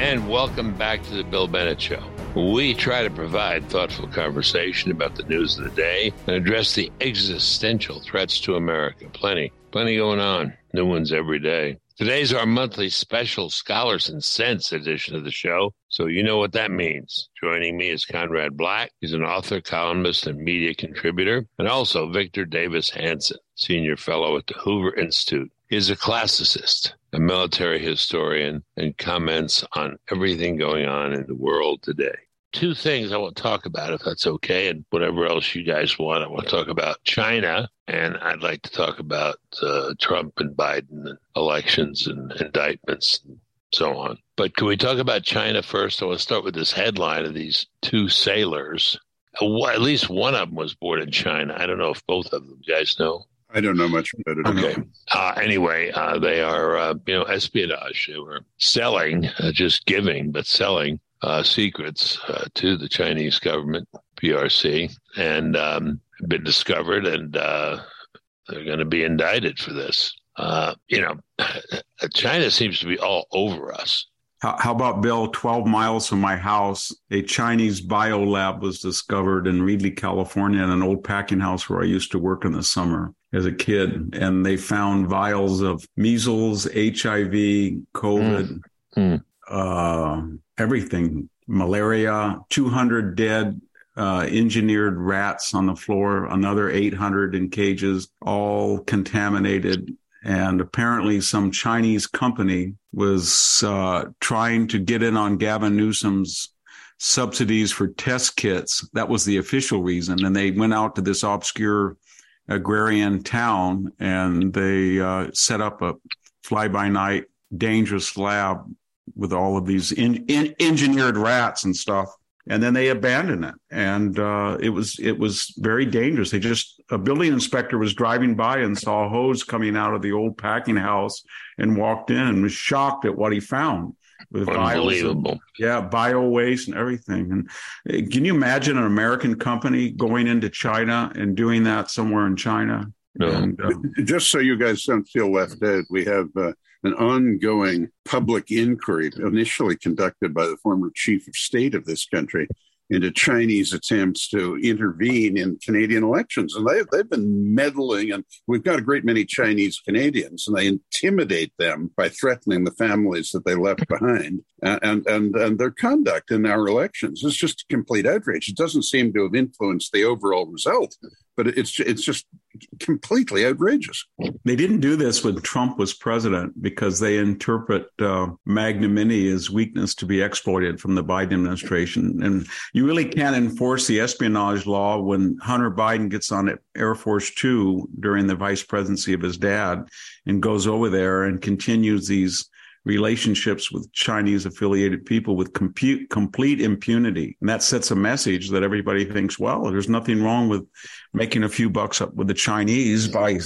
and welcome back to the Bill Bennett Show. We try to provide thoughtful conversation about the news of the day and address the existential threats to America. Plenty, plenty going on. New ones every day. Today's our monthly special Scholars and Sense edition of the show, so you know what that means. Joining me is Conrad Black. He's an author, columnist, and media contributor, and also Victor Davis Hanson, senior fellow at the Hoover Institute. He's a classicist, a military historian, and comments on everything going on in the world today two things I want to talk about, if that's okay, and whatever else you guys want. I want to talk about China, and I'd like to talk about uh, Trump and Biden and elections and indictments and so on. But can we talk about China first? I want to start with this headline of these two sailors. At least one of them was born in China. I don't know if both of them. You guys know? I don't know much about it. Okay. Uh, anyway, uh, they are, uh, you know, espionage. They were selling, uh, just giving, but selling uh, secrets uh, to the Chinese government, PRC, and um, been discovered, and uh, they're going to be indicted for this. Uh, you know, China seems to be all over us. How, how, about Bill? 12 miles from my house, a Chinese biolab was discovered in Reedley, California, in an old packing house where I used to work in the summer as a kid. And they found vials of measles, HIV, COVID. Mm. Mm. Uh, everything malaria, 200 dead uh, engineered rats on the floor, another 800 in cages, all contaminated. And apparently, some Chinese company was uh, trying to get in on Gavin Newsom's subsidies for test kits. That was the official reason. And they went out to this obscure agrarian town and they uh, set up a fly by night dangerous lab with all of these in, in, engineered rats and stuff and then they abandoned it. And uh, it was it was very dangerous. They just a building inspector was driving by and saw hose coming out of the old packing house and walked in and was shocked at what he found with unbelievable. and, yeah bio waste and everything. And uh, can you imagine an american company going into china and doing that somewhere in china? No. And, uh, just so you guys don't feel left out we have uh, an ongoing public inquiry initially conducted by the former chief of state of this country into Chinese attempts to intervene in Canadian elections. And they, they've been meddling, and we've got a great many Chinese Canadians, and they intimidate them by threatening the families that they left behind. And, and, and their conduct in our elections is just a complete outrage. It doesn't seem to have influenced the overall result, but it's, it's just completely outrageous. They didn't do this when Trump was president because they interpret uh, magnanimity as weakness to be exploited from the Biden administration. And you really can't enforce the espionage law when Hunter Biden gets on Air Force Two during the vice presidency of his dad and goes over there and continues these relationships with Chinese affiliated people with compute, complete impunity. And that sets a message that everybody thinks, well, there's nothing wrong with making a few bucks up with the Chinese by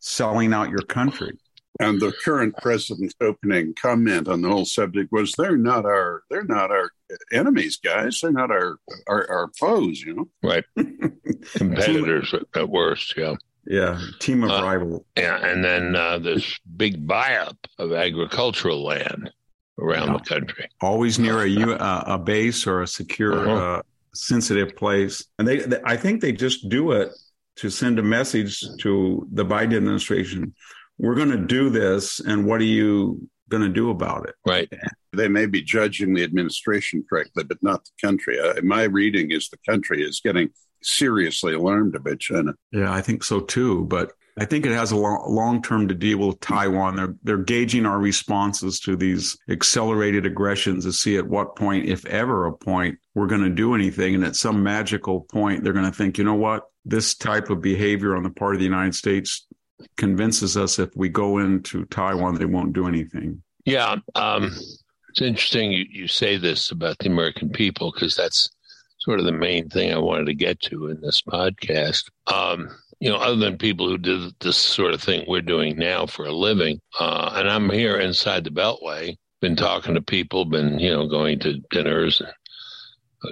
selling out your country. And the current president's opening comment on the whole subject was they're not our they're not our enemies, guys. They're not our our, our foes, you know. Right. Competitors at worst, yeah. Yeah, team of uh, rival. Yeah, and then uh, this big buy-up of agricultural land around yeah. the country. Always near a uh, a base or a secure, uh-huh. uh, sensitive place. And they, they, I think they just do it to send a message to the Biden administration. We're going to do this, and what are you going to do about it? Right. They may be judging the administration correctly, but not the country. Uh, my reading is the country is getting seriously alarmed about China. Yeah, I think so too. But I think it has a long term to deal with Taiwan. They're they're gauging our responses to these accelerated aggressions to see at what point, if ever a point, we're going to do anything. And at some magical point, they're going to think, you know what, this type of behavior on the part of the United States convinces us if we go into Taiwan, they won't do anything. Yeah, um, it's interesting you, you say this about the American people because that's sort of the main thing I wanted to get to in this podcast. Um, you know, other than people who do this sort of thing we're doing now for a living, uh, and I'm here inside the Beltway, been talking to people, been you know going to dinners, and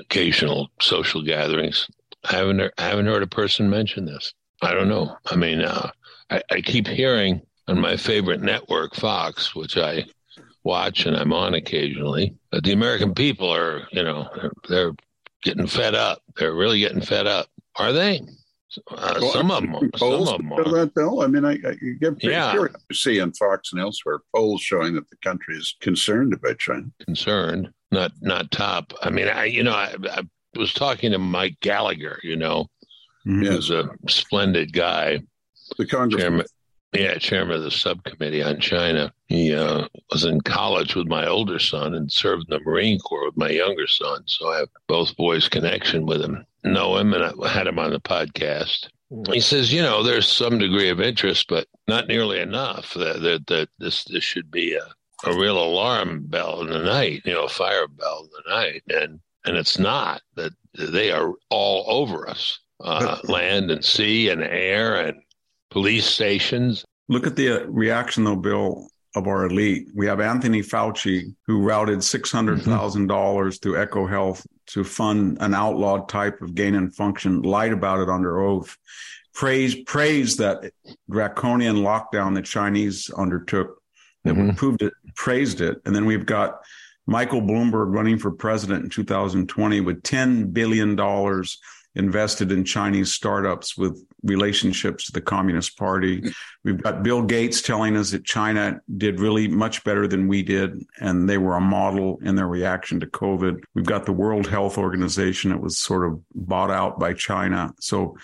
occasional social gatherings. I haven't I haven't heard a person mention this. I don't know. I mean, uh, I, I keep hearing on my favorite network, Fox, which I watch and I'm on occasionally. But the American people are, you know, they're, they're getting fed up. They're really getting fed up. Are they? Uh, well, some of them. Some of them are. That. I mean, I, I get pretty yeah. curious to see on Fox and elsewhere polls showing that the country is concerned about China. Concerned, not not top. I mean, I you know, I, I was talking to Mike Gallagher. You know, mm-hmm. who's a splendid guy. The congressman. Yeah, chairman of the subcommittee on China. He uh, was in college with my older son and served in the Marine Corps with my younger son. So I have both boys' connection with him, know him, and I had him on the podcast. He says, you know, there's some degree of interest, but not nearly enough. That, that, that this this should be a, a real alarm bell in the night, you know, a fire bell in the night, and and it's not. That they are all over us, uh, land and sea and air and police stations. Look at the uh, reaction, though, Bill, of our elite. We have Anthony Fauci, who routed $600,000 mm-hmm. to EcoHealth to fund an outlawed type of gain and function, lied about it under oath, praised, praised that draconian lockdown the Chinese undertook that mm-hmm. proved it, praised it. And then we've got Michael Bloomberg running for president in 2020 with $10 billion invested in Chinese startups with relationships to the Communist Party. We've got Bill Gates telling us that China did really much better than we did, and they were a model in their reaction to COVID. We've got the World Health Organization that was sort of bought out by China. So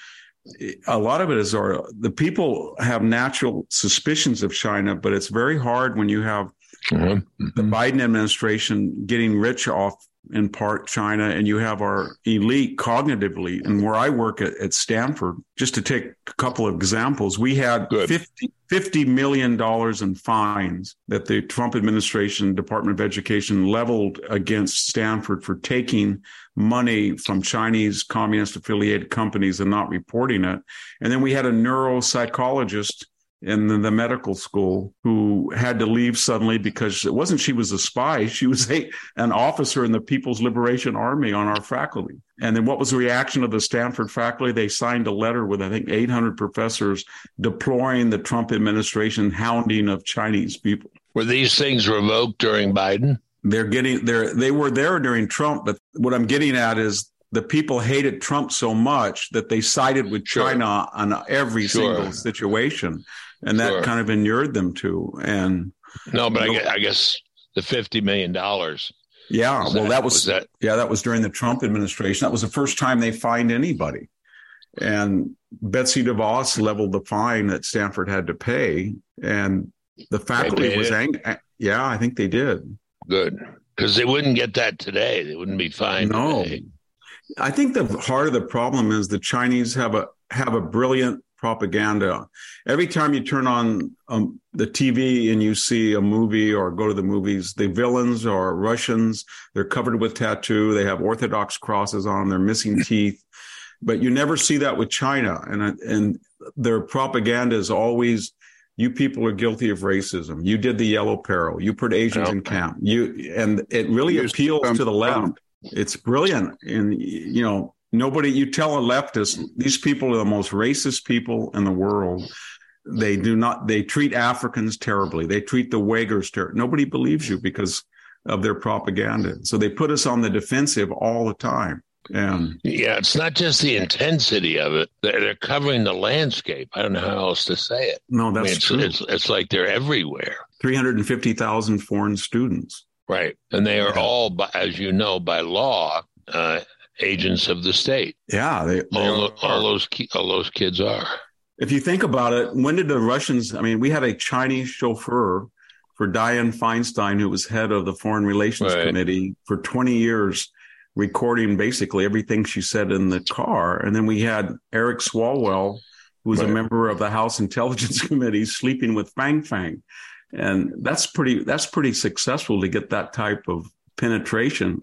a lot of it is our the people have natural suspicions of China, but it's very hard when you have Mm-hmm. the Biden administration getting rich off in part China, and you have our elite cognitively. And where I work at, at Stanford, just to take a couple of examples, we had 50, $50 million in fines that the Trump administration, Department of Education leveled against Stanford for taking money from Chinese communist affiliated companies and not reporting it. And then we had a neuropsychologist in the, the, medical school who had to leave suddenly because it wasn't she was a spy she was a, an officer in the people's liberation army on our faculty. And then what was the reaction of the stanford faculty? They signed a letter with i think 800 professors deploring the trump administration hounding of chinese people. Were these things revoked during biden? They're getting there they were there during trump but what i'm getting at is the people hated Trump so much that they sided with China sure. on every sure. single situation and that sure. kind of inured them to. And no, but I guess, I guess the fifty million dollars. Yeah, well, that, that was, was that. Yeah, that was during the Trump administration. That was the first time they fined anybody, and Betsy DeVos leveled the fine that Stanford had to pay, and the faculty was angry. Yeah, I think they did. Good, because they wouldn't get that today. They wouldn't be fined. No, today. I think the heart of the problem is the Chinese have a have a brilliant propaganda. Every time you turn on um, the TV and you see a movie or go to the movies, the villains are Russians. They're covered with tattoo. They have Orthodox crosses on. They're missing teeth. But you never see that with China, and and their propaganda is always you people are guilty of racism. You did the yellow peril. You put Asians in camp. You and it really appeals to the left. It's brilliant, and you know Nobody, you tell a leftist, these people are the most racist people in the world. They do not, they treat Africans terribly. They treat the Uyghurs terribly. Nobody believes you because of their propaganda. So they put us on the defensive all the time. And yeah, it's not just the intensity of it. They're, they're covering the landscape. I don't know how else to say it. No, that's I mean, it's, true. It's, it's like they're everywhere. 350,000 foreign students. Right. And they are all, as you know, by law, uh, agents of the state. Yeah, they, they all, all, those all those kids are. If you think about it, when did the Russians? I mean, we had a Chinese chauffeur for Dianne Feinstein, who was head of the Foreign Relations right. Committee for 20 years, recording basically everything she said in the car. And then we had Eric Swalwell, who was right. a member of the House Intelligence Committee, sleeping with Fang Fang. And that's pretty that's pretty successful to get that type of penetration.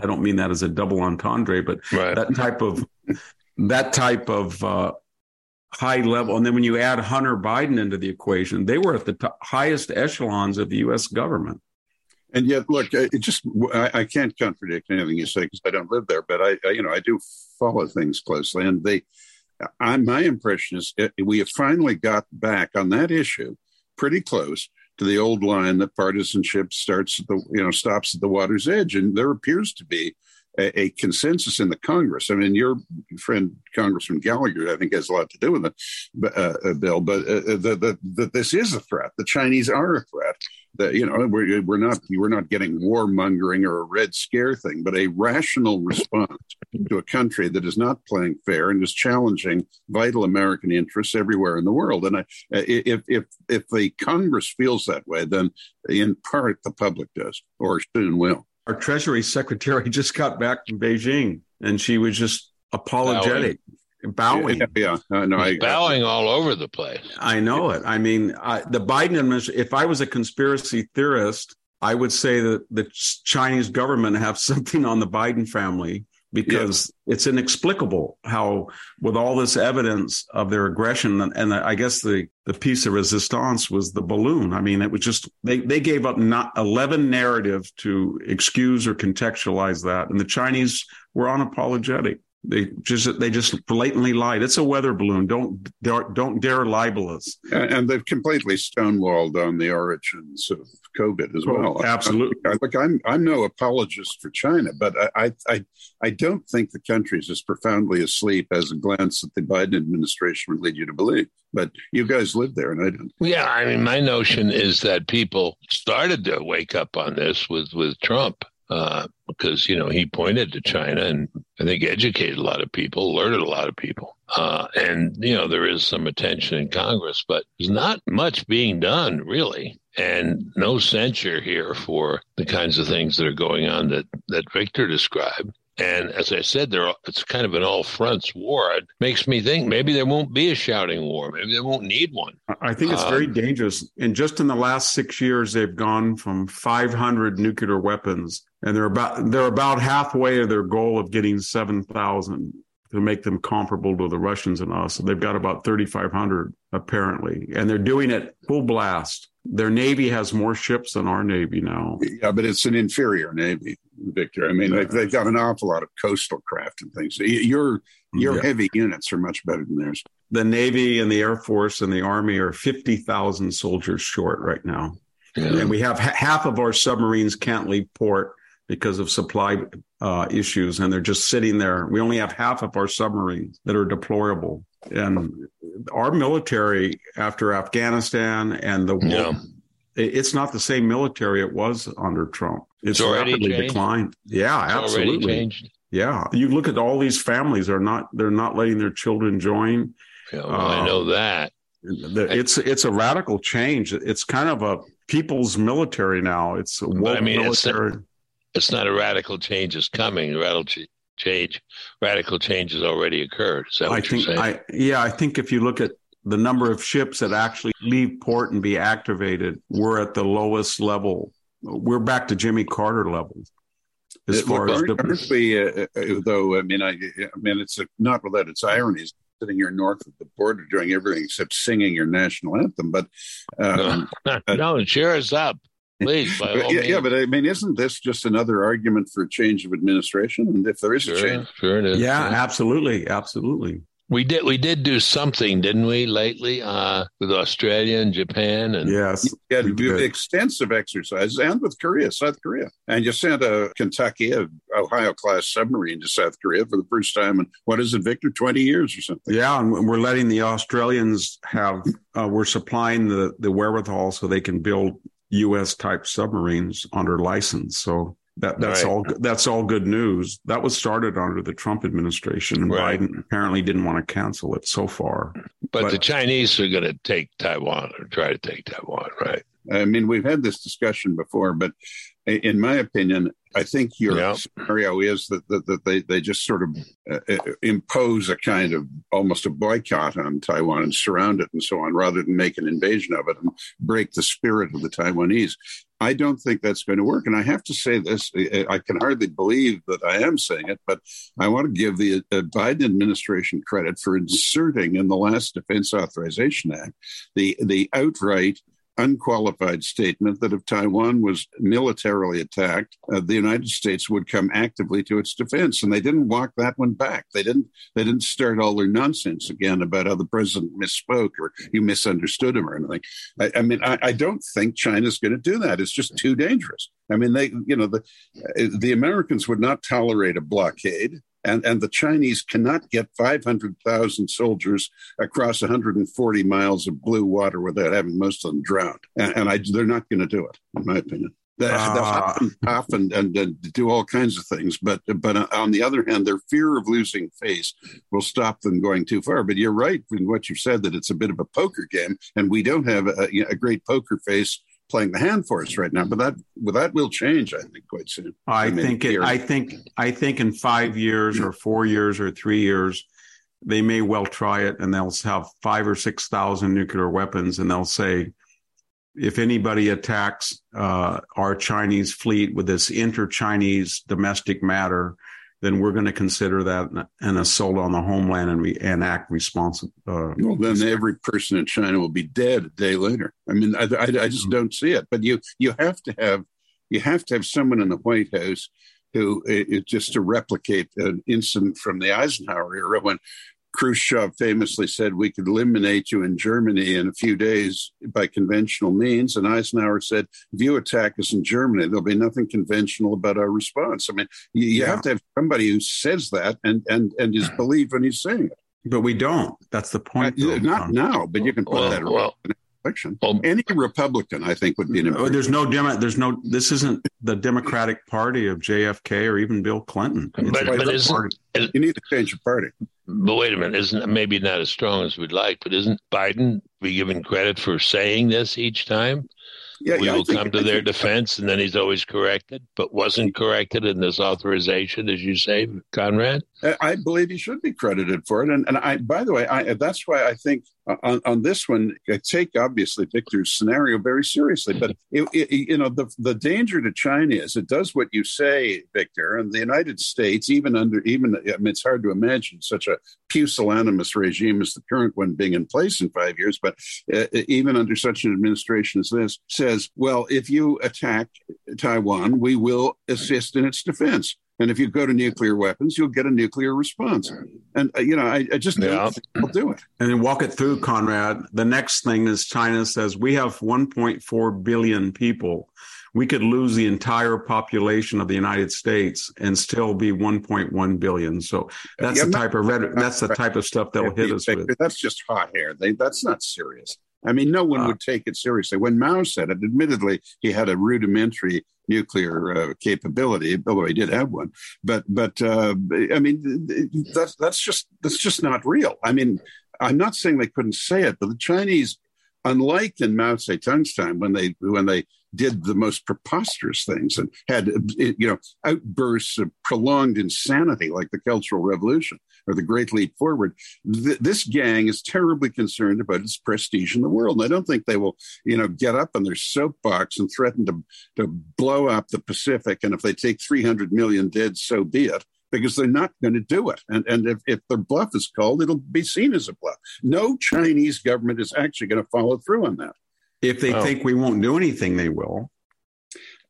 I don't mean that as a double entendre, but right. that type of that type of uh, high level. And then when you add Hunter Biden into the equation, they were at the t- highest echelons of the U.S. government. And yet, look, it just I, I can't contradict anything you say because I don't live there, but I, I, you know, I do follow things closely, and they. I, my impression is it, we have finally got back on that issue, pretty close to the old line that partisanship starts at the you know stops at the water's edge, and there appears to be a, a, consensus in the Congress. I mean, your friend Congressman Gallagher, I think, has a lot to do with it, uh, uh, Bill. But uh, uh, this is a threat. The Chinese are a threat. That you know, we're, we're not we're not getting warmongering or a red scare thing, but a rational response to a country that is not playing fair and is challenging vital American interests everywhere in the world. And I, if if if the Congress feels that way, then in part the public does, or soon will our Treasury Secretary just got back from Beijing, and she was just apologetic, bowing. Yeah, yeah. Uh, no, I, bowing all over the place. I know it. I mean, I, the Biden administration. If I was a conspiracy theorist, I would say that the Chinese government have something on the Biden family because it's inexplicable how, with all this evidence of their aggression, and, and, I guess the, the pièce de résistance was the balloon. I mean, it was just, they, they gave up not 11 narrative to excuse or contextualize that. And the Chinese were unapologetic. They just they just blatantly lied. It's a weather balloon. Don't don't dare libel us. And they've completely stonewalled on the origins of COVID as oh, well. Absolutely. I, look, I'm I'm no apologist for China, but I I I don't think the country is as profoundly asleep as a glance at the Biden administration would lead you to believe. But you guys live there, and I don't. Yeah, I mean, my notion is that people started to wake up on this with with Trump uh, because you know he pointed to China and I think educated a lot of people, alerted a lot of people, uh, and you know there is some attention in Congress, but there's not much being done really, and no censure here for the kinds of things that are going on that that Victor described. And as I said, there it's kind of an all fronts war. It makes me think maybe there won't be a shouting war. Maybe they won't need one. I think it's um, very dangerous. And just in the last six years, they've gone from 500 nuclear weapons, and they're about they're about halfway of their goal of getting 7,000 to make them comparable to the Russians and us. So they've got about 3,500 apparently, and they're doing it full blast. Their navy has more ships than our navy now. Yeah, but it's an inferior navy, Victor. I mean, they've, they've got an awful lot of coastal craft and things. Your your yeah. heavy units are much better than theirs. The Navy and the Air Force and the Army are fifty thousand soldiers short right now, yeah. and we have half of our submarines can't leave port because of supply uh, issues, and they're just sitting there. We only have half of our submarines that are deployable, and our military after Afghanistan and the yeah. it's not the same military it was under Trump. It's, it's rapidly changed. declined. Yeah, it's absolutely. Yeah, you look at all these families are not they're not letting their children join. Yeah, well, uh, I know that. It's it's a radical change. It's kind of a people's military now. It's a woke I mean, military. It's, it's not a radical change is coming. Radical change, radical change has already occurred. Is that what I think, saying? I, yeah, I think if you look at the number of ships that actually leave port and be activated, we're at the lowest level. We're back to Jimmy Carter levels. As far as the, uh, uh, though, I mean, I, I mean, it's a, not without its ironies. Sitting here north of the border, doing everything except singing your national anthem, but um, no, no, cheer us up. Please, yeah, yeah, but I mean, isn't this just another argument for a change of administration? And if there is sure, a change, sure it is. Yeah, absolutely, absolutely. We did we did do something, didn't we, lately uh, with Australia and Japan and yes, yeah, do extensive exercises and with Korea, South Korea, and you sent a Kentucky, a Ohio class submarine to South Korea for the first time in what is it, Victor, twenty years or something? Yeah, and we're letting the Australians have uh, we're supplying the the wherewithal so they can build U.S. type submarines under license. So that that's right. all that's all good news. That was started under the Trump administration, and right. Biden apparently didn't want to cancel it so far. But, but the Chinese are going to take Taiwan or try to take Taiwan, right? I mean, we've had this discussion before, but in my opinion, I think your yeah. scenario is that, that, that, they, they just sort of uh, uh, impose a kind of almost a boycott on Taiwan and surround it and so on, rather than make an invasion of it and break the spirit of the Taiwanese. I don't think that's going to work. And I have to say this I can hardly believe that I am saying it, but I want to give the uh, Biden administration credit for inserting in the last Defense Authorization Act the, the outright unqualified statement that if Taiwan was militarily attacked, uh, the United States would come actively to its defense, and they didn't walk that one back. They didn't. They didn't start all their nonsense again about how the president misspoke or you misunderstood him or anything. I, I mean, I, I don't think China's going to do that. It's just too dangerous. I mean, they, you know, the the Americans would not tolerate a blockade and, and the Chinese cannot get 500,000 soldiers across 140 miles of blue water without having most of them drowned. And, and I, they're not going to do it, in my opinion. They'll uh, off and, and, and, do all kinds of things, but but on the other hand, their fear of losing face will stop them going too far. But you're right in what you said that it's a bit of a poker game, and we don't have a, a great poker face playing the hand for us right now. But that well, that will change, I think, quite soon. I think it, I think I think in five years or four years or three years, they may well try it, and they'll have five or six thousand nuclear weapons, and they'll say. If anybody attacks uh, our Chinese fleet with this inter-Chinese domestic matter, then we're going to consider that an assault on the homeland and, re- and act responsible. Uh, well, then every person in China will be dead a day later. I mean, I, I, I just mm-hmm. don't see it. But you you have to have you have to have someone in the White House who it, just to replicate an incident from the Eisenhower era when Khrushchev famously said we could eliminate you in Germany in a few days by conventional means. And Eisenhower said, if you attack us in Germany, there'll be nothing conventional about our response. I mean, you, you yeah. have to have somebody who says that and, and, and is believed when he's saying it. But we don't. That's the point. Uh, not now, but you can put well, that well, election. Well, Any Republican, I think, would be an. Oh, there's no demo. There's no. This isn't the Democratic Party of JFK or even Bill Clinton. It's but, but isn't, you need to change your party. But wait a minute, isn't maybe not as strong as we'd like, but isn't Biden be given credit for saying this each time? Yeah, we yeah, will think, come to their defense, and then he's always corrected, but wasn't corrected in this authorization, as you say, Conrad. I believe he should be credited for it, and, and I. By the way, I, that's why I think on, on this one, I take obviously Victor's scenario very seriously. But it, it, you know, the the danger to China is it does what you say, Victor, and the United States, even under even I mean, it's hard to imagine such a pusillanimous regime as the current one being in place in five years. But uh, even under such an administration as this, says, well, if you attack Taiwan, we will assist in its defense. And if you go to nuclear weapons, you'll get a nuclear response. And, uh, you know, I, I just don't think they'll do it. And then walk it through, Conrad. The next thing is China says we have 1.4 billion people. We could lose the entire population of the United States and still be 1.1 billion. So that's yeah, the type of red, that's the type of stuff that'll hit us with. That's just hot air. They, that's not serious. I mean, no one uh, would take it seriously. When Mao said it, admittedly, he had a rudimentary nuclear uh, capability, although he did have one. But but uh, I mean, that's that's just that's just not real. I mean, I'm not saying they couldn't say it, but the Chinese, unlike in Mao Zedong's time when they when they did the most preposterous things and had you know outbursts of prolonged insanity like the Cultural Revolution or the Great Leap Forward. Th- this gang is terribly concerned about its prestige in the world. And I don't think they will, you know, get up on their soapbox and threaten to, to blow up the Pacific. And if they take 300 million dead, so be it because they're not going to do it. And, and if, if their bluff is called, it'll be seen as a bluff. No Chinese government is actually going to follow through on that. If they oh. think we won't do anything, they will.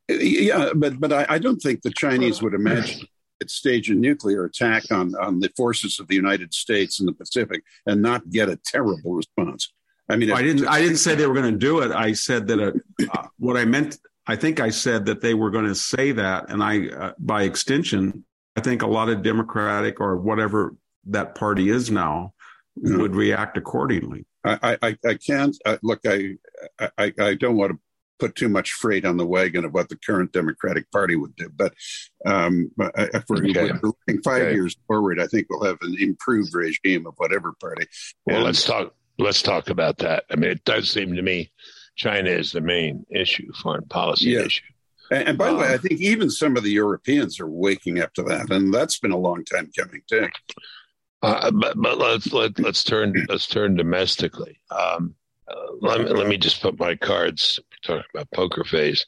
Yeah, but but I, I don't think the Chinese would imagine stage a nuclear attack on, on the forces of the United States in the Pacific and not get a terrible response. I mean, I didn't. I didn't say they were going to do it. I said that a, uh, what I meant. I think I said that they were going to say that, and I, uh, by extension, I think a lot of Democratic or whatever that party is now would react accordingly. I, I, I can't uh, look. I, I, I don't want to put too much freight on the wagon of what the current Democratic Party would do. But um, if we're, okay. looking five okay. years forward, I think we'll have an improved regime of whatever party. Well, and, let's talk. Let's talk about that. I mean, it does seem to me China is the main issue, foreign policy yeah. issue. And, and by um, the way, I um, think even some of the Europeans are waking up to that, and that's been a long time coming too. Uh, but, but let's let, let's turn let's turn domestically. Um, uh, let, me, let me just put my cards, talking about poker face,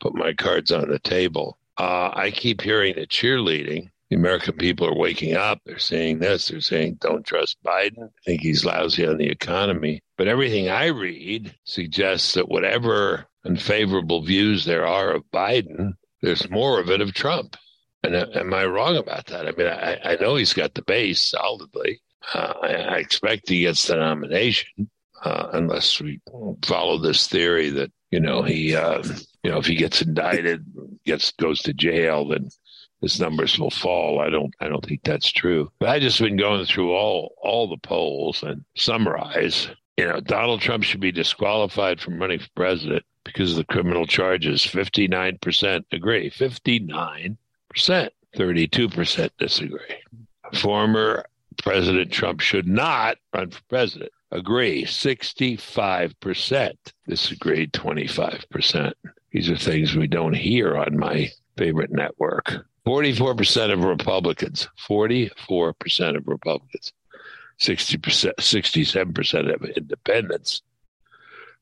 put my cards on the table. Uh, I keep hearing that cheerleading. The American people are waking up. They're saying this. They're saying, don't trust Biden. I think he's lousy on the economy. But everything I read suggests that whatever unfavorable views there are of Biden, there's more of it of Trump. And uh, am I wrong about that? I mean, I, I know he's got the base solidly. Uh, I, I, expect he gets the nomination, uh, unless we follow this theory that you know he, uh, you know, if he gets indicted, gets goes to jail, then his numbers will fall. I don't, I don't think that's true. But I just been going through all all the polls and summarize. You know, Donald Trump should be disqualified from running for president because of the criminal charges. 59% agree. 59%. 32% disagree. Former President Trump should not run for president. Agree. 65% disagreed. 25%. These are things we don't hear on my favorite network. 44% of Republicans, 44% of Republicans, 60%, 67% of independents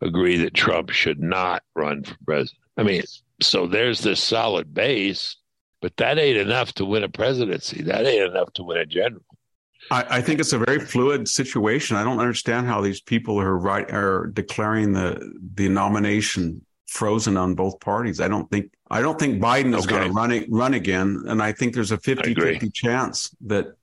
agree that Trump should not run for president. I mean, so there's this solid base, but that ain't enough to win a presidency. That ain't enough to win a general. I, I think it's a very fluid situation. I don't understand how these people are right are declaring the the nomination frozen on both parties. I don't think I don't think Biden is okay. going to run run again, and I think there's a 50-50 chance that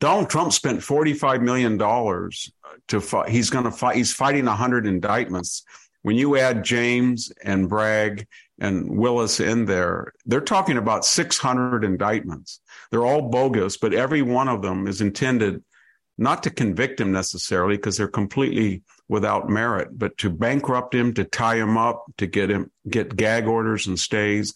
Donald Trump spent 45 million dollars to fight. He's going to fight. He's fighting 100 indictments. When you add James and Bragg and Willis in there, they're talking about 600 indictments. They're all bogus, but every one of them is intended not to convict him necessarily because they're completely without merit, but to bankrupt him, to tie him up, to get him get gag orders and stays.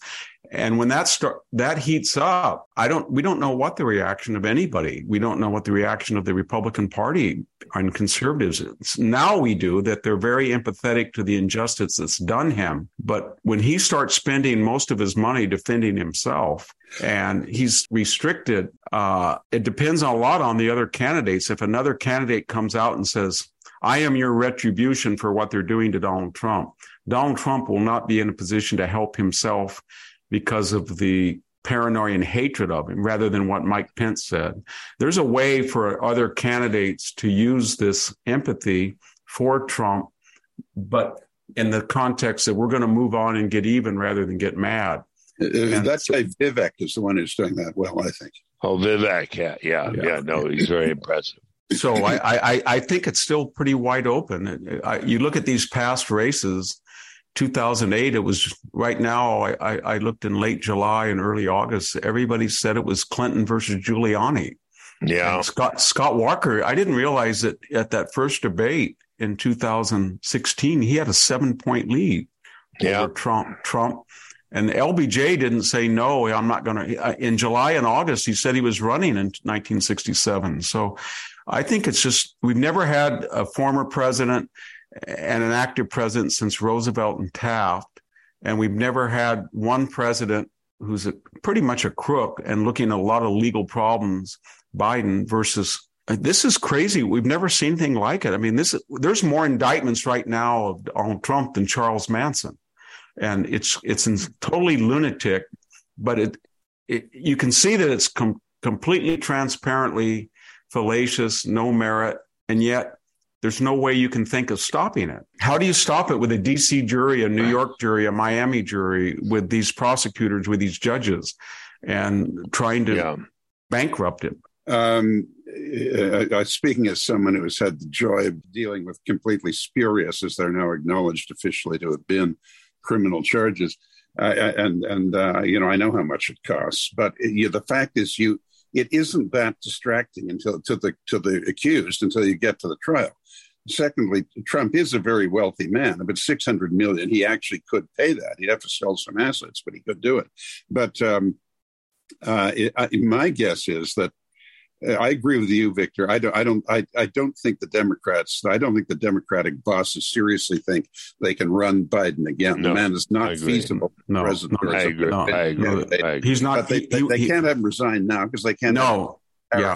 And when that start that heats up, I don't we don't know what the reaction of anybody. We don't know what the reaction of the Republican Party and conservatives is. Now we do that they're very empathetic to the injustice that's done him. But when he starts spending most of his money defending himself and he's restricted, uh, it depends a lot on the other candidates. If another candidate comes out and says, I am your retribution for what they're doing to Donald Trump. Donald Trump will not be in a position to help himself because of the paranoia and hatred of him rather than what Mike Pence said. There's a way for other candidates to use this empathy for Trump, but in the context that we're going to move on and get even rather than get mad. Uh, uh that guy Vivek is the one who's doing that well, I think. Oh, Vivek, yeah, yeah, yeah. yeah no, he's very impressive. So I, I, I think it's still pretty wide open. I, you look at these past races, 2008, it was right now. I, I, looked in late July and early August. Everybody said it was Clinton versus Giuliani. Yeah. And Scott Scott Walker. I didn't realize that at that first debate in 2016, he had a seven point lead yeah. over Trump. Trump. And LBJ didn't say no. I'm not going to. Uh, in July and August, he said he was running in 1967. So, I think it's just we've never had a former president and an active president since Roosevelt and Taft. And we've never had one president who's a, pretty much a crook and looking at a lot of legal problems, Biden versus this is crazy. We've never seen anything like it. I mean, this there's more indictments right now of Donald Trump than Charles Manson, and it's it's totally lunatic. But it, it you can see that it's com- completely transparently fallacious, no merit, and yet there's no way you can think of stopping it. How do you stop it with a DC jury, a New York jury, a Miami jury, with these prosecutors, with these judges, and trying to yeah. bankrupt him? Um, uh, uh, speaking as someone who has had the joy of dealing with completely spurious, as they're now acknowledged officially to have been, criminal charges, uh, and and uh, you know I know how much it costs, but it, you, the fact is you it isn't that distracting until to the to the accused until you get to the trial. Secondly, Trump is a very wealthy man. About 600 million, he actually could pay that. He'd have to sell some assets, but he could do it. But um, uh, it, I, my guess is that uh, I agree with you, Victor. I don't. I don't. I, I don't think the Democrats. I don't think the Democratic bosses seriously think they can run Biden again. No, the man is not feasible. No, president. No, I agree. No, I agree. They, He's not. They, they, they he, can't have him resign now because they can't. No. Yeah.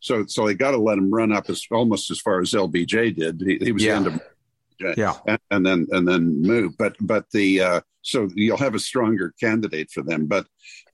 So, so they got to let him run up as almost as far as LBJ did. He, he was yeah. the end of yeah, and, and, then and then move. But but the uh, so you'll have a stronger candidate for them. But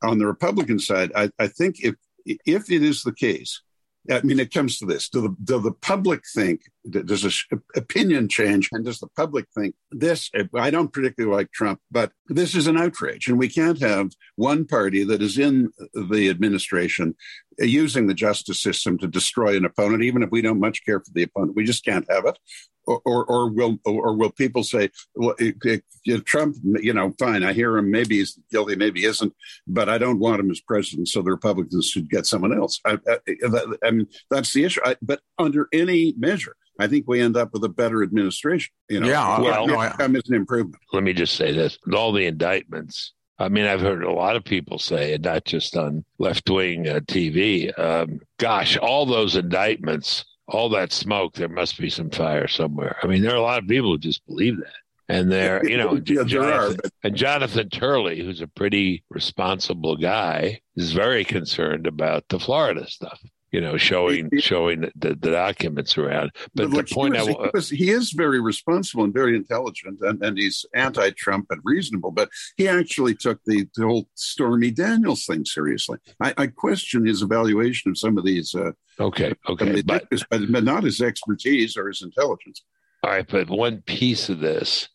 on the Republican side, I, I think if if it is the case I mean, it comes to this: do the do the public think there's a opinion change, and does the public think this? I don't particularly like Trump, but this is an outrage, and we can't have one party that is in the administration using the justice system to destroy an opponent, even if we don't much care for the opponent. We just can't have it. Or, or, or will or will people say, well, it, it, Trump, you know, fine, I hear him, maybe he's guilty, maybe he isn't, but I don't want him as president, so the Republicans should get someone else. I, I, I mean, that's the issue. I, but under any measure, I think we end up with a better administration. You know, yeah, well, no, is an improvement. Let me just say this: all the indictments I mean, I've heard a lot of people say it, not just on left wing uh, TV. Um, gosh, all those indictments, all that smoke, there must be some fire somewhere. I mean, there are a lot of people who just believe that. And there, you know, yeah, Jonathan, are, and Jonathan Turley, who's a pretty responsible guy, is very concerned about the Florida stuff you know, showing showing the, the, documents around. But, but the point he, was, I, he, was, he is very responsible and very intelligent, and, and he's anti-Trump and reasonable. But he actually took the, the whole Stormy Daniels thing seriously. I, I question his evaluation of some of these. Uh, okay, okay, but, but not his expertise or his intelligence. All right, but one piece of this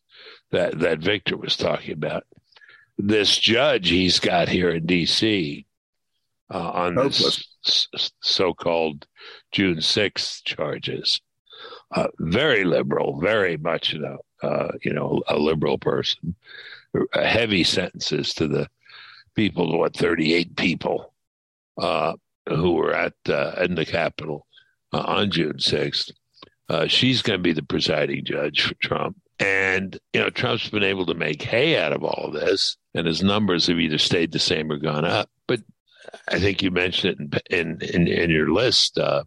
that that Victor was talking about, this judge he's got here in D.C. Uh, on this so-called June 6th charges. Uh, very liberal, very much you know, uh, you know, a liberal person. Uh, heavy sentences to the people, what, 38 people uh, who were at uh, in the Capitol uh, on June 6th. she's going to be the presiding judge for Trump. And, you know, Trump's been able to make hay out of all of this, and his numbers have either stayed the same or gone up. I think you mentioned it in in, in your list, uh,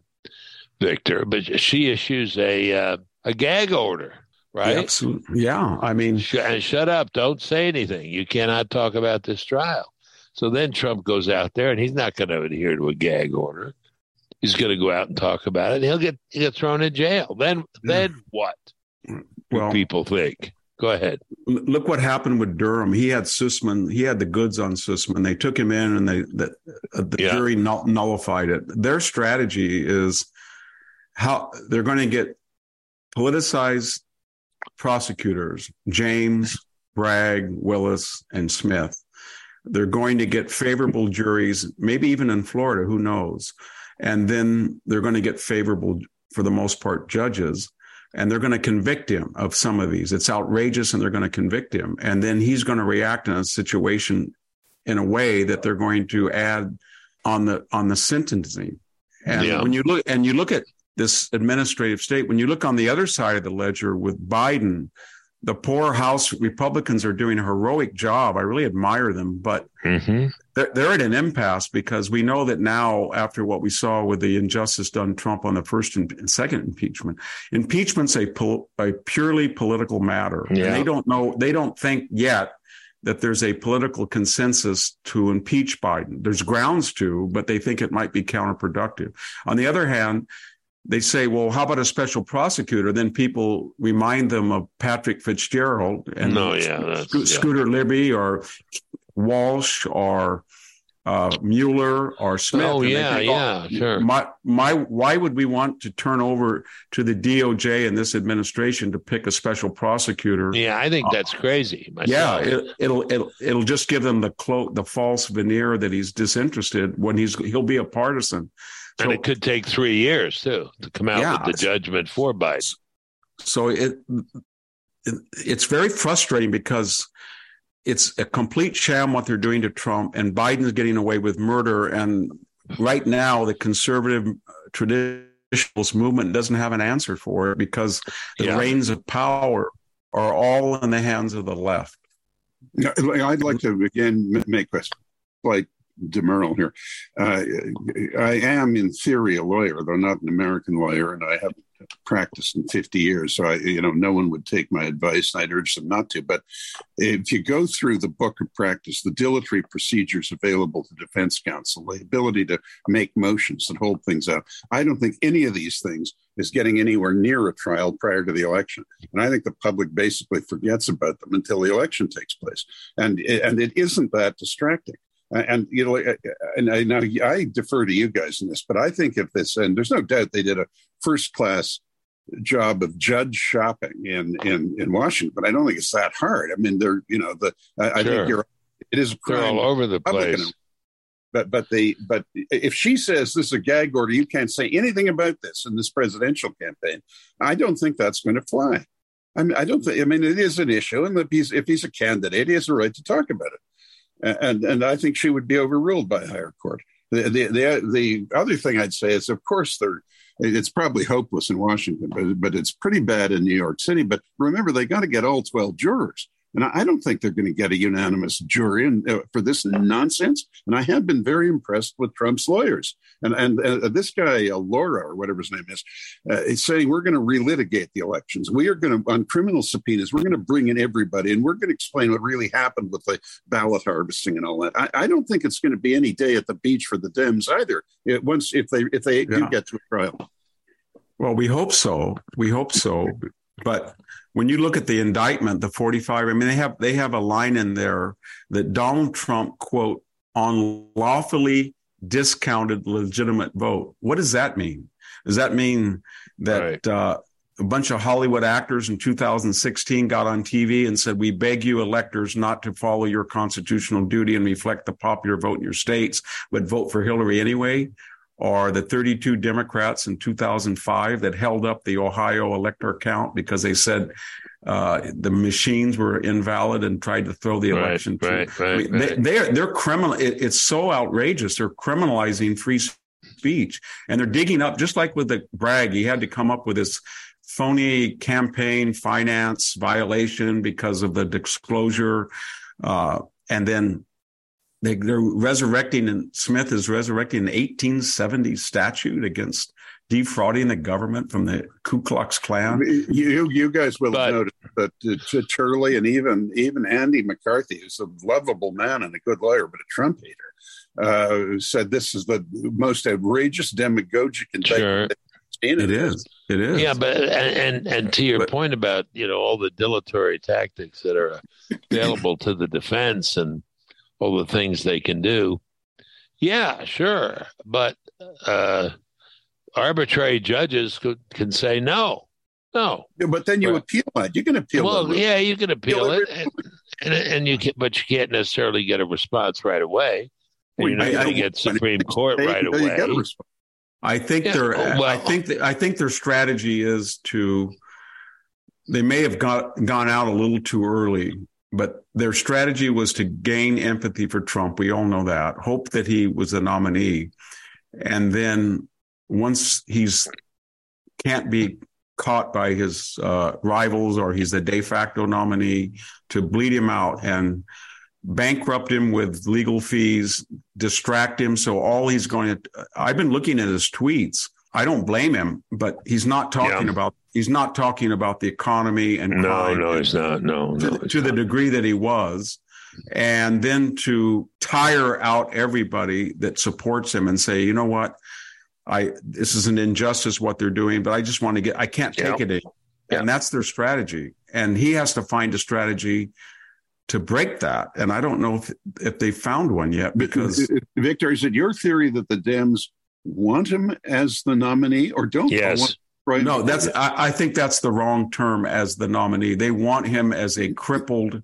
Victor. But she issues a uh, a gag order, right? Absolutely. Yeah. I mean, Sh- and shut up! Don't say anything. You cannot talk about this trial. So then Trump goes out there, and he's not going to adhere to a gag order. He's going to go out and talk about it. And he'll get he'll get thrown in jail. Then then what? Well, people think. Go ahead. Look what happened with Durham. He had Sussmann. He had the goods on Sussmann. They took him in, and they the, uh, the yeah. jury nullified it. Their strategy is how they're going to get politicized prosecutors, James, Bragg, Willis, and Smith. They're going to get favorable juries, maybe even in Florida, who knows? And then they're going to get favorable, for the most part, judges and they're going to convict him of some of these. It's outrageous and they're going to convict him. And then he's going to react in a situation in a way that they're going to add on the on the sentencing. And yeah. when you look and you look at this administrative state, when you look on the other side of the ledger with Biden, the poor House Republicans are doing a heroic job. I really admire them, but mm-hmm. They're, they're at an impasse because we know that now, after what we saw with the injustice done Trump on the first and second impeachment, impeachment's a, pol- a purely political matter. Yeah. And they don't know, they don't think yet that there's a political consensus to impeach Biden. There's grounds to, but they think it might be counterproductive. On the other hand, they say, well, how about a special prosecutor? Then people remind them of Patrick Fitzgerald and no, yeah, Sco- Scooter Libby or Walsh or uh, Mueller or Smith. Oh yeah, think, yeah, oh, sure. My my, why would we want to turn over to the DOJ and this administration to pick a special prosecutor? Yeah, I think that's uh, crazy. Myself. Yeah, it, will it'll it'll just give them the cloak, the false veneer that he's disinterested when he's he'll be a partisan. So, and it could take three years too to come out yeah, with the judgment for Biden. So it, it it's very frustrating because it's a complete sham what they're doing to Trump, and Biden's getting away with murder. And right now, the conservative traditionalist movement doesn't have an answer for it because the yeah. reins of power are all in the hands of the left. I'd like to again make this like DeMerle here. Uh, I am, in theory, a lawyer, though not an American lawyer, and I haven't practiced in 50 years. So, I, you know, no one would take my advice, and I'd urge them not to. But if you go through the book of practice, the dilatory procedures available to defense counsel, the ability to make motions and hold things up, I don't think any of these things is getting anywhere near a trial prior to the election. And I think the public basically forgets about them until the election takes place. And, and it isn't that distracting. And you know, and I now I defer to you guys in this, but I think if this, and there's no doubt they did a first class job of judge shopping in in in Washington, but I don't think it's that hard. I mean, they're you know the I, sure. I think you're it is a crime. They're all over the place. But but they but if she says this is a gag order, you can't say anything about this in this presidential campaign. I don't think that's going to fly. I mean, I don't think. I mean, it is an issue, and if he's if he's a candidate, he has a right to talk about it. And and I think she would be overruled by a higher court. The, the the the other thing I'd say is, of course, they're it's probably hopeless in Washington, but but it's pretty bad in New York City. But remember, they got to get all twelve jurors. And I don't think they're going to get a unanimous jury in, uh, for this nonsense. And I have been very impressed with Trump's lawyers. And and uh, this guy, uh, Lauro or whatever his name is, uh, is saying we're going to relitigate the elections. We are going to on criminal subpoenas. We're going to bring in everybody, and we're going to explain what really happened with the ballot harvesting and all that. I, I don't think it's going to be any day at the beach for the Dems either. It, once if they if they yeah. do get to a trial. Well, we hope so. We hope so. But when you look at the indictment, the 45, I mean, they have they have a line in there that Donald Trump quote unlawfully discounted legitimate vote. What does that mean? Does that mean that right. uh, a bunch of Hollywood actors in 2016 got on TV and said, "We beg you, electors, not to follow your constitutional duty and reflect the popular vote in your states, but vote for Hillary anyway"? Or the 32 Democrats in 2005 that held up the Ohio elector count because they said uh, the machines were invalid and tried to throw the election. Right, right, right, they, They're, they're criminal. It, it's so outrageous. They're criminalizing free speech and they're digging up, just like with the Bragg. he had to come up with this phony campaign finance violation because of the disclosure. Uh, and then they, are resurrecting, and Smith is resurrecting an 1870 statute against defrauding the government from the Ku Klux Klan. You, you guys will but, notice that uh, Turley and even even Andy McCarthy, who's a lovable man and a good lawyer, but a Trump hater, uh, said this is the most outrageous demagogic indictment. Sure. It is. It is. Yeah, but and and, and to your but, point about you know all the dilatory tactics that are available to the defense and all the things they can do. Yeah, sure, but uh, arbitrary judges could, can say no, no. Yeah, but then you right. appeal it. You can appeal. It. Well, yeah, you can appeal, appeal it, and, and, and, you can, but you can't necessarily get a response right away. And you're not going to get Supreme Court right away. I think yeah, their well, I think th- I think their strategy is to they may have got gone out a little too early but their strategy was to gain empathy for Trump. We all know that. Hope that he was the nominee. And then once he's can't be caught by his uh, rivals or he's the de facto nominee to bleed him out and bankrupt him with legal fees, distract him. So all he's going to, I've been looking at his tweets. I don't blame him, but he's not talking yeah. about he's not talking about the economy and no, no, he's not. No, no to, to the degree that he was, and then to tire out everybody that supports him and say, you know what, I this is an injustice what they're doing, but I just want to get I can't take it, in. and that's their strategy, and he has to find a strategy to break that. And I don't know if if they found one yet because Victor, is it your theory that the Dems want him as the nominee or don't? Yes. Right. No, that's I, I, think that's the wrong term as the nominee. They want him as a crippled,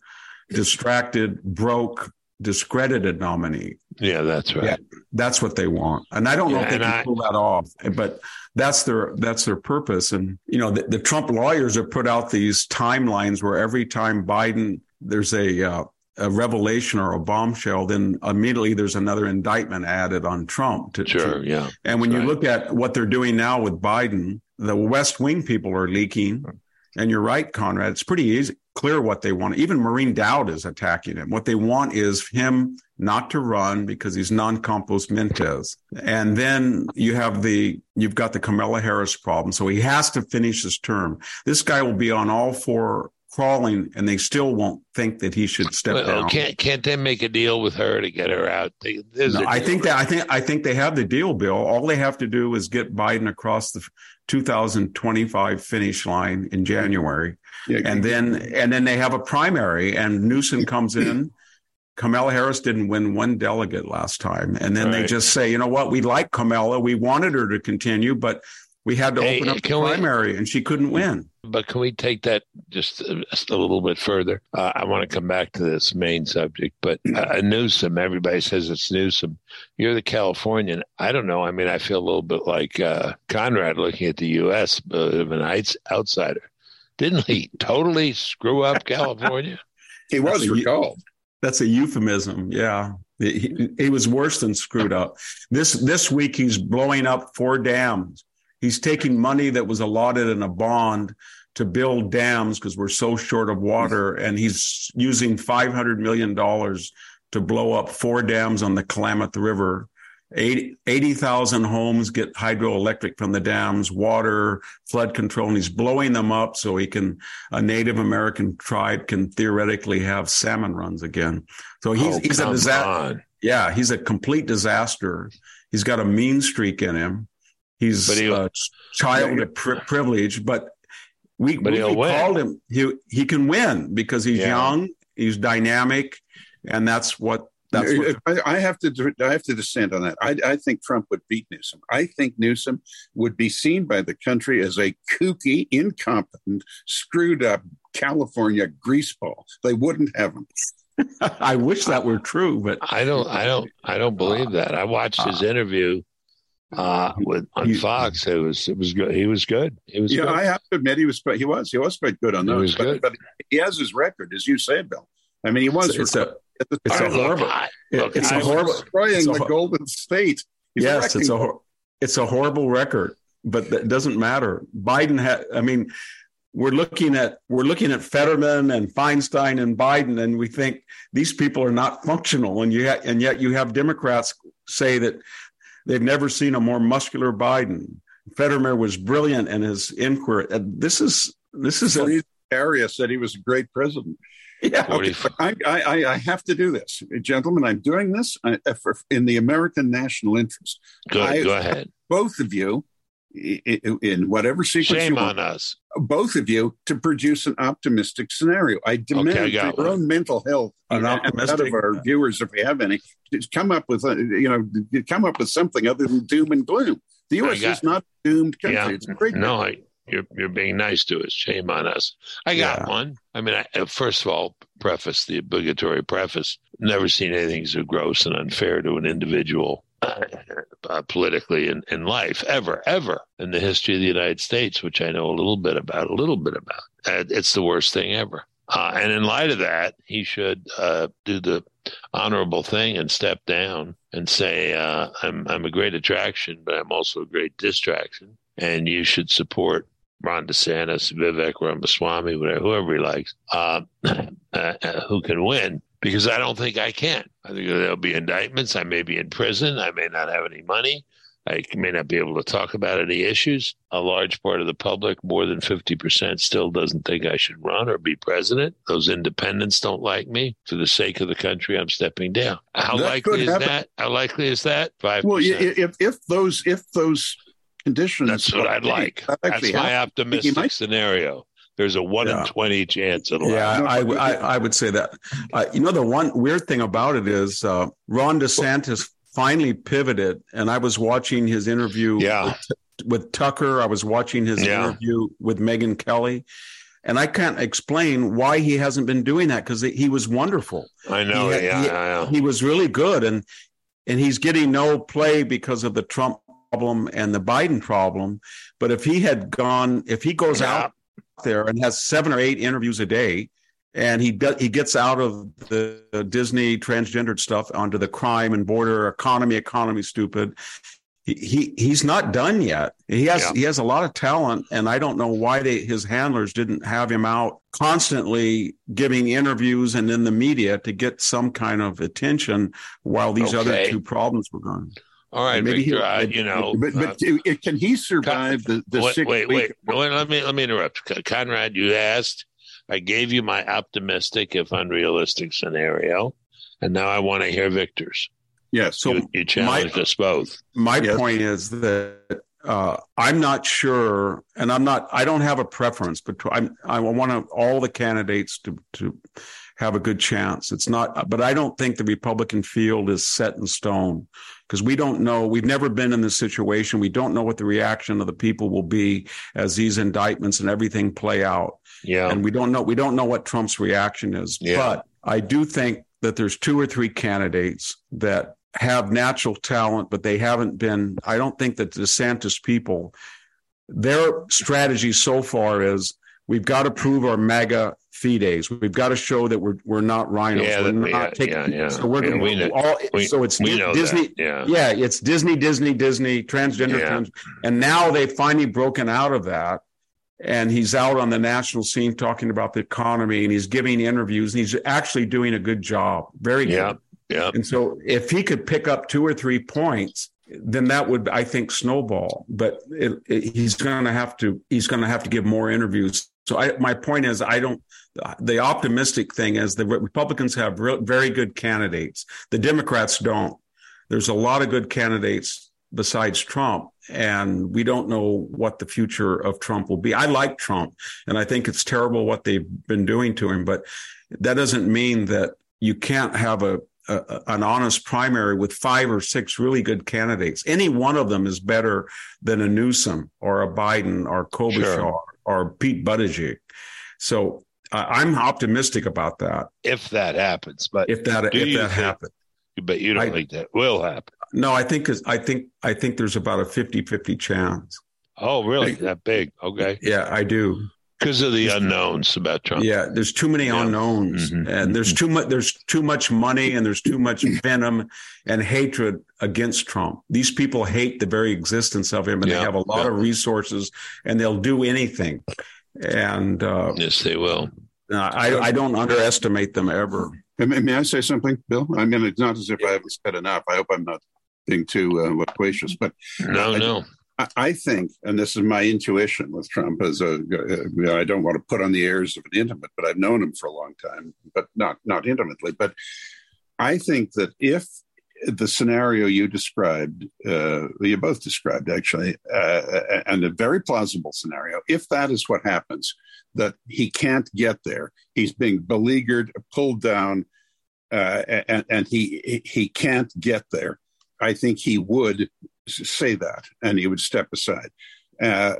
distracted, broke, discredited nominee. Yeah, that's right. Yeah, that's what they want. And I don't know if they can I, pull that off, but that's their that's their purpose. And you know, the, the, Trump lawyers have put out these timelines where every time Biden there's a uh, a revelation or a bombshell, then immediately there's another indictment added on Trump. To, sure, to, yeah. And when you right. look at what they're doing now with Biden, the West Wing people are leaking. And you're right, Conrad. It's pretty easy, clear what they want. Even Maureen Dowd is attacking him. What they want is him not to run because he's non compos mentis. And then you have the, you've got the Kamala Harris problem. So he has to finish his term. This guy will be on all four crawling and they still won't think that he should step well, down. Can't can't they make a deal with her to get her out? They, no, I think that I think I think they have the deal, Bill. All they have to do is get Biden across the 2025 finish line in January, yeah, and then and then they have a primary, and Newsom comes in. Kamala Harris didn't win one delegate last time. And then right. they just say, you know what, we like Kamala. We wanted her to continue, but we had to hey, open up the primary we, and she couldn't win. But can we take that just, just a little bit further? Uh, I want to come back to this main subject, but uh, Newsom, everybody says it's Newsom. You're the Californian. I don't know. I mean, I feel a little bit like uh, Conrad looking at the U.S. of an outsider. Didn't he totally screw up California? he was recalled. That's a euphemism. Yeah. He, he, was worse than screwed up. This this week he's blowing up four dams. He's taking money that was allotted in a bond to build dams because we're so short of water, and he's using five hundred million dollars to blow up four dams on the Klamath River 80,000 homes get hydroelectric from the dams, water, flood control, and he's blowing them up so he can, a Native American tribe can theoretically have salmon runs again. So he's, oh, he's a disaster. Yeah, he's a complete disaster. He's got a mean streak in him. He's he, a child of pri- privilege, but we, but we called him. He, he can win because he's yeah. young, he's dynamic, and that's what that's what, I, I, have to I have to dissent on that. I, I, think Trump would beat Newsom. I think Newsom would be seen by the country as a kooky, incompetent, screwed up California greaseball. They wouldn't have him. I wish that were true, but I don't. I don't. I don't believe that. I watched his uh, interview uh, with on Fox. It was it was good. He was good. He was. Yeah, good. I have to admit he was. He was. He was quite good on those. But, but, he has his record, as you say, Bill. I mean, he was. It's, it's a, it's a horrible. Look, it's a horrible. Destroying the Golden State. He's yes, it's a it's a horrible record, but that doesn't matter. Biden had. I mean, we're looking at we're looking at Fetterman and Feinstein and Biden, and we think these people are not functional, and you ha- and yet you have Democrats say that they've never seen a more muscular Biden. Federer was brilliant in his inquiry. This is this is a, area said he was a great president. Yeah, okay. I, I, I have to do this, gentlemen. I'm doing this uh, in the American national interest. Good, I, go ahead. Both of you, in whatever sequence Shame you want, on us. Both of you to produce an optimistic scenario. I demand okay, I for your own mental health an optimistic, of our viewers, if we have any, come up with you know come up with something other than doom and gloom. The U.S. got, is not doomed country. Yeah, it's a great. No, I, you're you're being nice to us. Shame on us. I got yeah. one. I mean, I, uh, first of all, preface the obligatory preface. Never seen anything so gross and unfair to an individual uh, uh, politically in, in life ever, ever in the history of the United States, which I know a little bit about, a little bit about. Uh, it's the worst thing ever. Uh, and in light of that, he should uh, do the honorable thing and step down and say, "I'm I'm a great attraction, but I'm also a great distraction." And you should support Ron DeSantis, Vivek Ramaswamy, whatever, whoever he likes, uh, uh, who can win. Because I don't think I can. I think there'll be indictments. I may be in prison. I may not have any money. I may not be able to talk about any issues. A large part of the public, more than 50%, still doesn't think I should run or be president. Those independents don't like me. For the sake of the country, I'm stepping down. How that likely is happen. that? How likely is that? Five. Well, if if those if those conditions. That's what I'd like. That's my optimistic scenario. There's a one yeah. in twenty chance it'll. Yeah, happen. I, I, I would say that. Uh, you know, the one weird thing about it is uh, Ron DeSantis finally pivoted, and I was watching his interview. Yeah. With, with Tucker, I was watching his yeah. interview with Megyn Kelly, and I can't explain why he hasn't been doing that because he was wonderful. I know. He, yeah, he, yeah, he was really good, and and he's getting no play because of the Trump problem and the Biden problem. But if he had gone, if he goes yeah. out there and has seven or eight interviews a day, and he does, he gets out of the, the Disney transgendered stuff onto the crime and border economy, economy stupid. He, he he's not done yet. He has yeah. he has a lot of talent, and I don't know why they, his handlers didn't have him out constantly giving interviews and in the media to get some kind of attention while these okay. other two problems were going. All right, maybe Victor, I, you know, but, but uh, can he survive Con- the, the wait, six wait, wait, wait, let me let me interrupt, Conrad. You asked, I gave you my optimistic, if unrealistic, scenario, and now I want to hear Victor's. Yes, so you, you challenged my, us both. My yes. point is that uh, I'm not sure, and I'm not. I don't have a preference between. I'm, I want all the candidates to to have a good chance. It's not, but I don't think the Republican field is set in stone because we don't know. We've never been in this situation. We don't know what the reaction of the people will be as these indictments and everything play out. Yeah, and we don't know. We don't know what Trump's reaction is. Yeah. But I do think that there's two or three candidates that have natural talent, but they haven't been. I don't think that the DeSantis people, their strategy so far is we've got to prove our MAGA fides. We've got to show that we're we're not RINOs. Yeah, we're not yeah, taking, yeah, yeah. So we're yeah, we know, all. we, so it's Disney. Yeah, yeah, it's Disney, Disney, Disney, transgender, Yeah. trans, and now they've finally broken out of that. And he's out on the national scene talking about the economy, and he's giving interviews, and he's actually doing a good job. Very good. yeah, yeah. And so if he could pick up two or three points, then that would, I think, snowball. But it, it, he's going to have to, he's going to have to give more interviews. So I, my point is, I don't, the optimistic thing is the Republicans have re- very good candidates. The Democrats don't. There's a lot of good candidates besides Trump. And we don't know what the future of Trump will be. I like Trump and I think it's terrible what they've been doing to him, but that doesn't mean that you can't have a, a, an honest primary with five or six really good candidates. Any one of them is better than a Newsom or a Biden or Klobuchar Sure. or Pete Buttigieg. So I'm optimistic about that. If that happens, but If that if that happens, but you don't I- think that will happen. no, I think I think I think there's about a 50-50 chance. Oh, really? That big? Okay, Yeah, I do. because of the unknowns about Trump. Yeah, there's too many Yeah. unknowns, Mhm. and there's too much. There's too much money, and there's too much venom and hatred against Trump. These people hate the very existence of him, and Yeah, they have a lot yeah. of resources, and they'll do anything. And uh, Yes, they will. I, I don't underestimate them ever. May, may I say something, Bill? I mean, it's not as if I haven't said enough. I hope I'm not being too uh, loquacious, but No, I- no. I, I think, and this is my intuition with Trump, as a uh, I don't want to put on the airs of an intimate, but I've known him for a long time, but not not intimately. But I think that if the scenario you described, uh, you both described actually, uh, and a very plausible scenario, if that is what happens, that he can't get there, he's being beleaguered, pulled down, uh, and, and he he can't get there. I think he would say that and he would step aside. Uh,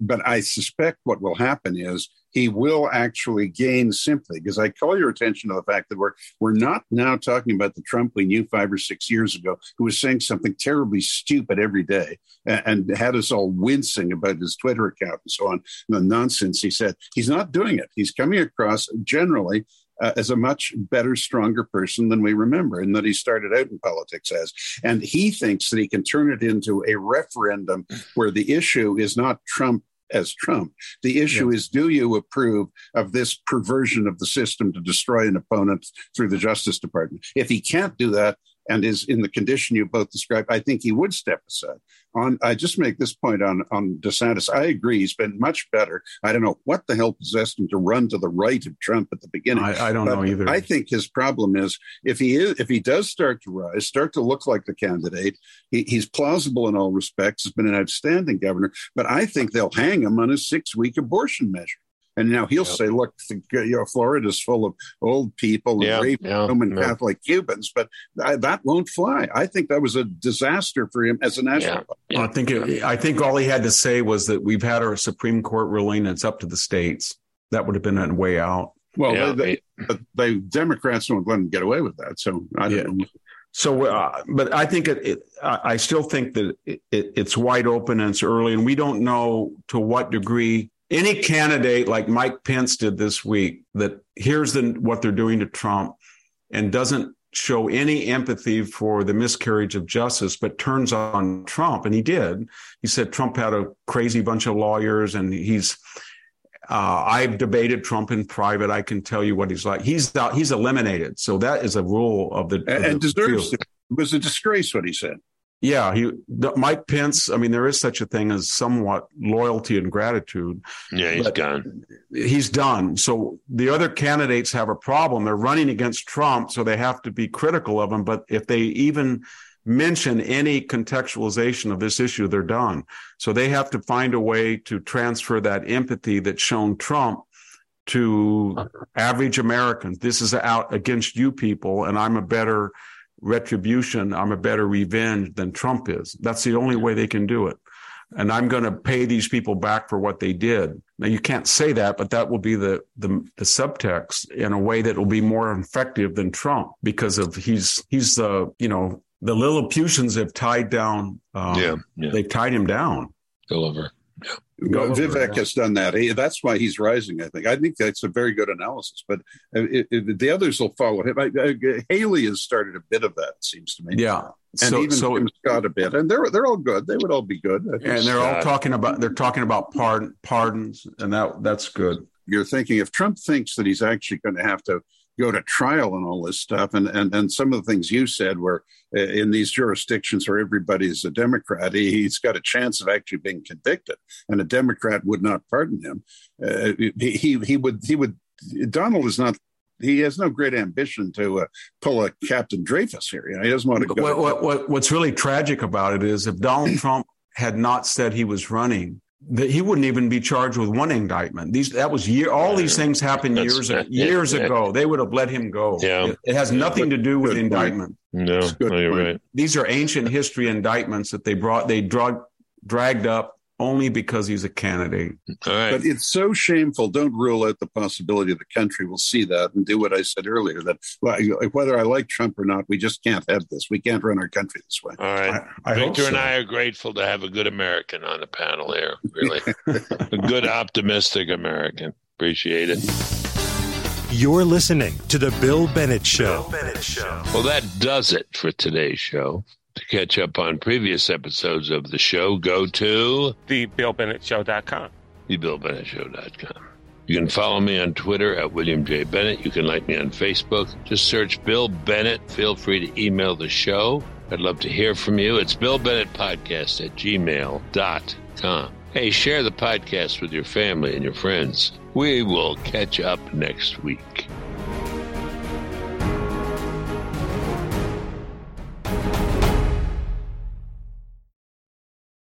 but I suspect what will happen is he will actually gain sympathy because I call your attention to the fact that we're we're not now talking about the Trump we knew five or six years ago who was saying something terribly stupid every day and, and had us all wincing about his Twitter account and so on the nonsense he said. He's not doing it. He's coming across generally uh, as a much better, stronger person than we remember, and that he started out in politics as. And he thinks that he can turn it into a referendum where the issue is not Trump as Trump. The issue is do you approve of this perversion of the system to destroy an opponent through the Justice Department? If he can't do that, and is in the condition you both described, I think he would step aside. On, I just make this point on on DeSantis. I agree. He's been much better. I don't know what the hell possessed him to run to the right of Trump at the beginning. I, I don't But know either. I think his problem is if he is if he does start to rise, start to look like the candidate, he, he's plausible in all respects. Has been an outstanding governor, but I think they'll hang him on his six week abortion measure. And now he'll Yep. say, "Look, the, you know, Florida's full of old people and Yeah, rape yeah, Roman yeah. Catholic Cubans," but th- that won't fly. I think that was a disaster for him as a national. Yeah. I think it, I think all he had to say was that we've had our Supreme Court ruling. And it's up to the states. That would have been a way out. Well, Yeah, they, they, the Democrats won't let him get away with that. So I don't Yeah. know. So, uh, but I think it, it. I I still think that it, it, it's wide open and it's early, and we don't know to what degree any candidate like Mike Pence did this week that hears the, what they're doing to Trump and doesn't show any empathy for the miscarriage of justice, but turns on Trump, and he did. He said Trump had a crazy bunch of lawyers, and he's. Uh, I've debated Trump in private. I can tell you what he's like. He's out, he's eliminated. So that is a rule of the and, of and the deserves field. to. It was a disgrace what he said. Yeah, he the- Mike Pence. I mean, there is such a thing as somewhat loyalty and gratitude. Yeah, he's gone. He's done. So the other candidates have a problem. They're running against Trump, so they have to be critical of him. But if they even mention any contextualization of this issue, they're done. So they have to find a way to transfer that empathy that's shown Trump to average Americans. This is out against you people, and I'm a better retribution. I'm a better revenge than Trump is. That's the only way they can do it. And I'm going to pay these people back for what they did. Now you can't say that, but that will be the, the, the subtext in a way that will be more effective than Trump because of he's he's the you know the Lilliputians have tied down. Um, yeah, yeah, they've tied him down. Deliver. Yeah. Well, Vivek has done that. He, that's why he's rising. I think. I think that's a very good analysis. But uh, it, it, the others will follow him. I, I, Haley has started a bit of that. It seems to me. Yeah, and so, even so, Tim Scott a bit, and they're they're all good. They would all be good. And they're Scott. all talking about they're talking about pardon pardons, and that that's good. You're thinking if Trump thinks that he's actually going to have to go to trial and all this stuff. And and and some of the things you said were uh, in these jurisdictions where everybody's a Democrat, he, has got a chance of actually being convicted, and a Democrat would not pardon him. Uh, he he would he would Donald is not. He has no great ambition to uh, pull a Captain Dreyfus here. You know, he doesn't want to go. What, what, what's really tragic about it is if Donald Trump had not said he was running, that he wouldn't even be charged with one indictment. These that was year. All these things happened That's, years years yeah, ago. They would have let him go. Yeah, it, it has nothing to do with indictment. No, no you're right. These are ancient history indictments that they brought. They drug, dragged up only because he's a candidate. But it's so shameful. Don't rule out the possibility of the country will see that and do what I said earlier that whether I like Trump or not, we just can't have this. We can't run our country this way. All right. I, I Victor so. and I are grateful to have a good American on the panel here, really. a good, optimistic American. Appreciate it. You're listening to The Bill Bennett Show. Bill Bennett Show. Well, that does it for today's show. To catch up on previous episodes of the show, go to thebillbennettshow.com. Thebillbennettshow.com. You can follow me on Twitter at William J. Bennett. You can like me on Facebook. Just search Bill Bennett. Feel free to email the show. I'd love to hear from you. It's Bill Bennett Podcast at gmail.com. Hey, share the podcast with your family and your friends. We will catch up next week.